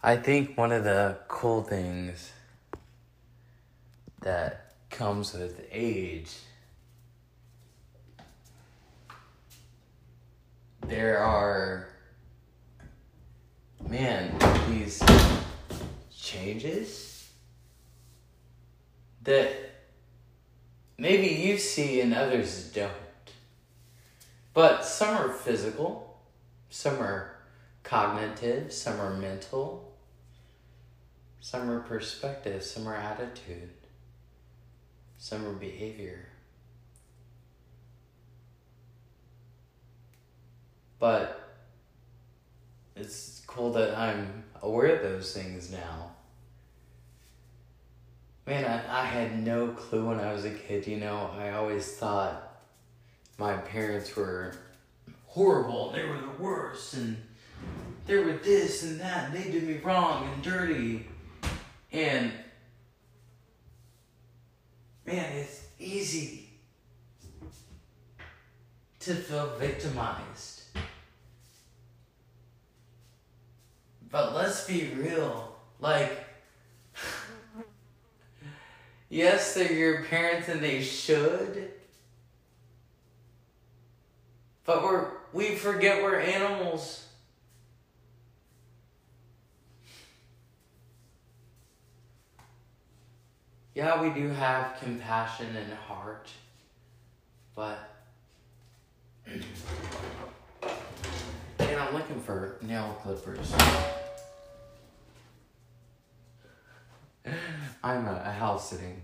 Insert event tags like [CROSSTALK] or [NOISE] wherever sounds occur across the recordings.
I think one of the cool things that comes with age, there are, man, these changes that maybe you see and others don't. But some are physical, some are cognitive, some are mental, some are perspective, some are attitude, some are behavior. But it's cool that I'm aware of those things now. Man, I, I had no clue when I was a kid, you know. I always thought my parents were horrible, they were the worst, and they were this and that, and they did me wrong and dirty. And man, it's easy to feel victimized. But let's be real. Like, [LAUGHS] yes, they're your parents and they should. But we're we forget we're animals. Yeah, we do have compassion and heart, but and I'm looking for nail clippers. I'm a, a house sitting.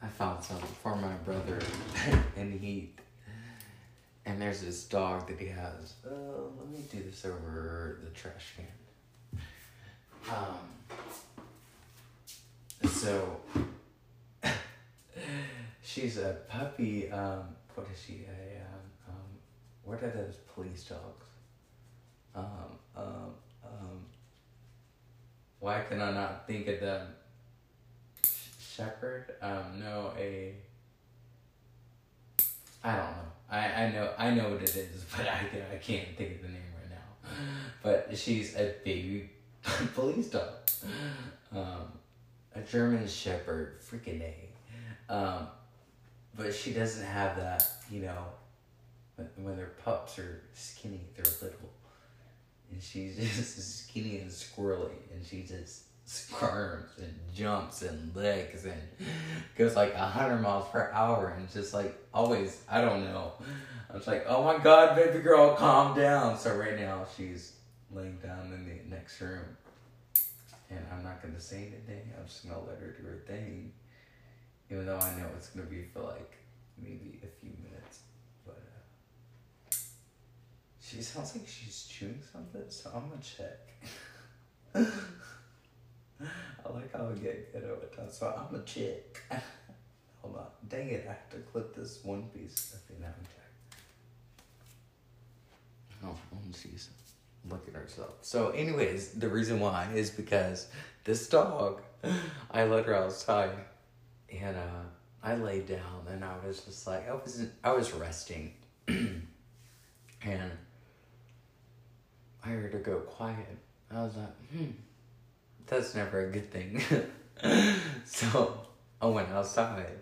I found some for my brother [LAUGHS] in heat. And there's this dog that he has. Uh, let me do this over the trash can. Um, so [LAUGHS] she's a puppy. Um, what is she? A um, um, what are those police dogs? Um, um, um, why can I not think of them? Shepherd? Um, no, a. I don't know. I, I know I know what it is, [LAUGHS] but I, I can't think of the name right now. But she's a baby [LAUGHS] police dog. Um, a German Shepherd, freaking A. Um, but she doesn't have that, you know, when, when their pups are skinny, they're little. And she's [LAUGHS] just skinny and squirrely, and she just squirms and jumps and licks and goes like 100 miles per hour and just like always, I don't know. I was like, oh my god, baby girl, calm down. So right now she's laying down in the next room and I'm not gonna say anything. I'm just gonna let her do her thing, even though I know it's gonna be for like maybe a few minutes. But uh, she sounds like she's chewing something, so I'm gonna check. [LAUGHS] I like how I get good over time, so I'm gonna check. [LAUGHS] Hold on, dang it! I have to clip this one piece. Okay, now I'm check. Oh, something look at herself. So, anyways, the reason why is because this dog, [LAUGHS] I let her outside, and uh, I laid down, and I was just like, I was I was resting, [CLEARS THROAT] and I heard her go quiet. I was like, hmm, that's never a good thing. [LAUGHS] so I went outside.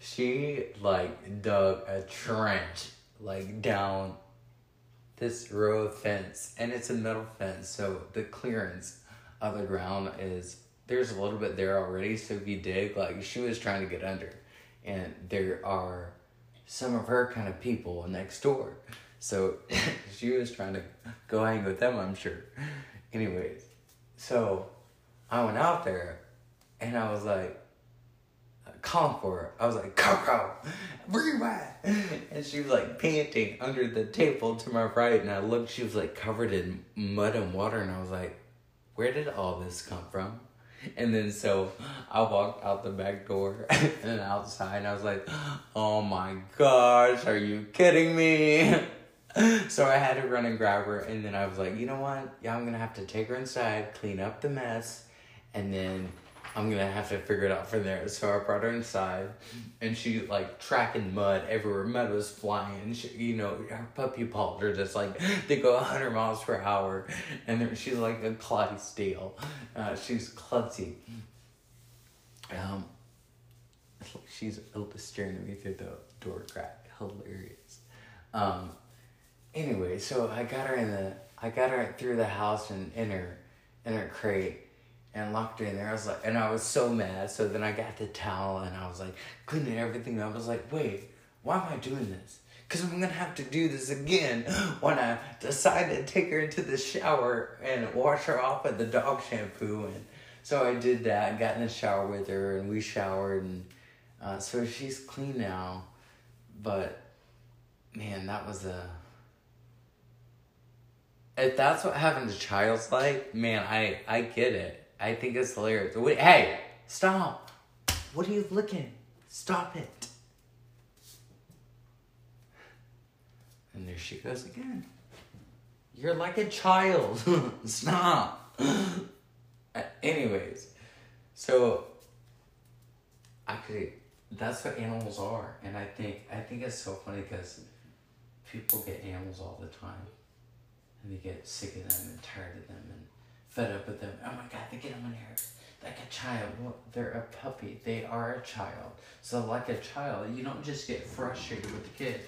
She like dug a trench like down this row of fence, and it's a metal fence, so the clearance of the ground is there's a little bit there already. So if you dig, like she was trying to get under, and there are some of her kind of people next door. So [LAUGHS] she was trying to go hang with them, I'm sure. Anyways, so I went out there and I was like, her. I was like, Coco, where you at? And she was like panting under the table to my right. And I looked, she was like covered in mud and water. And I was like, where did all this come from? And then so I walked out the back door [LAUGHS] and outside. And I was like, oh my gosh, are you kidding me? [LAUGHS] So I had to run and grab her. And then I was like, you know what? Yeah, I'm going to have to take her inside, clean up the mess, and then I'm gonna have to figure it out from there. So I brought her inside, and she like tracking mud everywhere. Mud was flying. She, you know, her puppy paws are just like [LAUGHS] they go 100 miles per hour, and she's like a Clydesdale. Uh, she's klutzy. Um, she's staring at me through the door crack. Hilarious. Um, anyway, so I got her in the I got her through the house and in her in her crate and locked her in there. I was like, and I was so mad. So then I got the towel and I was like cleaning everything. I was like, wait, why am I doing this? Because I'm gonna have to do this again [GASPS] when I decide to take her into the shower and wash her off with the dog shampoo. And so I did that. Got in the shower with her and we showered and uh, so she's clean now. But man, that was a if that's what having a child's like, man, I I get it. I think it's hilarious. Wait, hey, stop. What are you looking? Stop it. And there she goes again. You're like a child. [LAUGHS] stop. uh, anyways, so actually, that's what animals are, and I think I think it's so funny because people get animals all the time, and they get sick of them and tired of them and fed up with them. Oh my god, they get on my nerves. Like a child. Well, they're a puppy. They are a child. So like a child, you don't just get frustrated with the kid.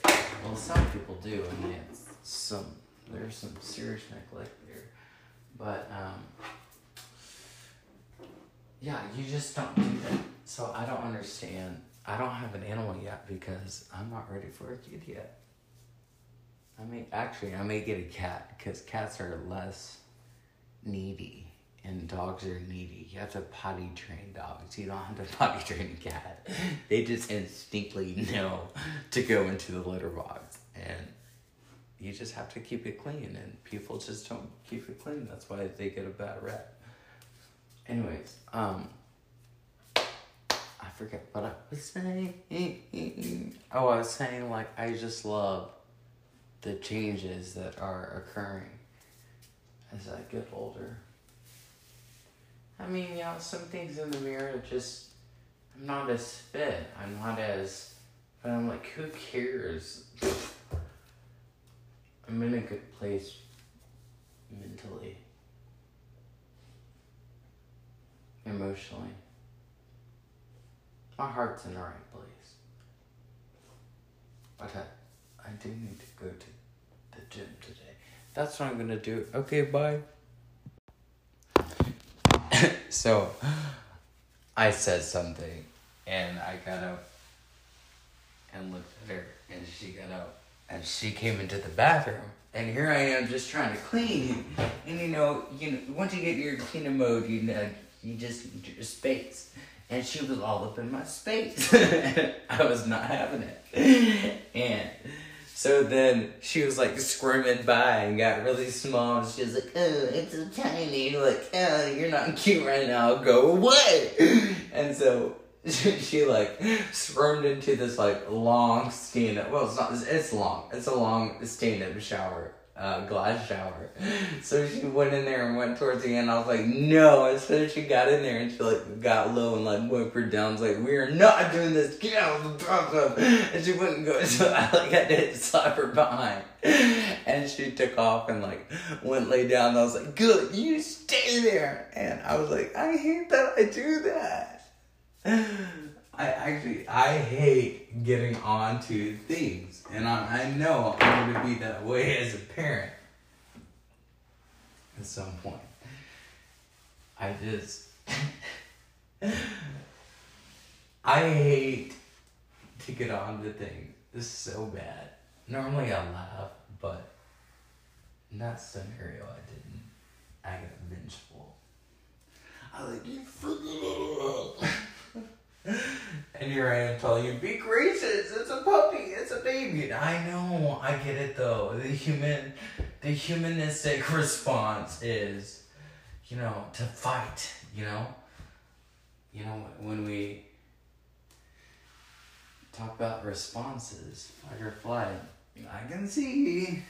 Well, some people do, I mean, some there's some serious neglect there. But um, yeah, you just don't do that. So I don't understand. I don't have an animal yet because I'm not ready for a kid yet. I may actually I may get a cat because cats are less needy and dogs are needy. You have to potty train dogs. You don't have to [LAUGHS] potty train a cat. They just instinctively know to go into the litter box. And you just have to keep it clean. And people just don't keep it clean. That's why they get a bad rep. Anyways, um, I forget what I was saying. Oh, I was saying, like, I just love the changes that are occurring as I get older. I mean, yeah, some things in the mirror just, I'm not as fit. I'm not as, but I'm like, who cares? I'm in a good place mentally, emotionally. My heart's in the right place. But I, I do need to go to the gym today. That's what I'm gonna do. Okay, bye. [COUGHS] so, I said something, and I got up and looked at her, and she got up, and she came into the bathroom, and here I am just trying to clean, and you know, you know, once you get your cleaning mode, you know, you just need your space, and she was all up in my space. [LAUGHS] I was not having it, and so then she was like squirming by and got really small. And she was like, "Oh, it's so tiny." Like, "Oh, you're not cute right now. Go away." [LAUGHS] And so [LAUGHS] she, like squirmed into this like long stand up. Well, it's not. It's long. It's a long stand up shower uh, glass shower. [LAUGHS] So she went in there and went towards the end. I was like, no. And so she got in there and she like got low and like whimpered down. I was like, we are not doing this. Get out of the bathtub. [LAUGHS] And she wouldn't go. [LAUGHS] So I like had to slap her behind. And she took off and like went lay down. And I was like, good, you stay there. And I was like, I hate that I do that. I actually I hate getting on to things, and I, I know I'm going to be that way as a parent at some point. I just I hate to get on to things. This is so bad. Normally I laugh, but in that scenario I didn't. I got vengeful. I like you and here I am telling you, be gracious. It's a puppy. It's a baby. I know. I get it though. The human, the humanistic [LAUGHS] response is, you know, to fight. You know, you know when we talk about responses, fight or flight. I can see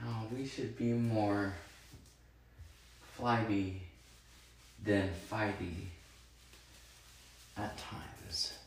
how we should be more flighty than fighty at times.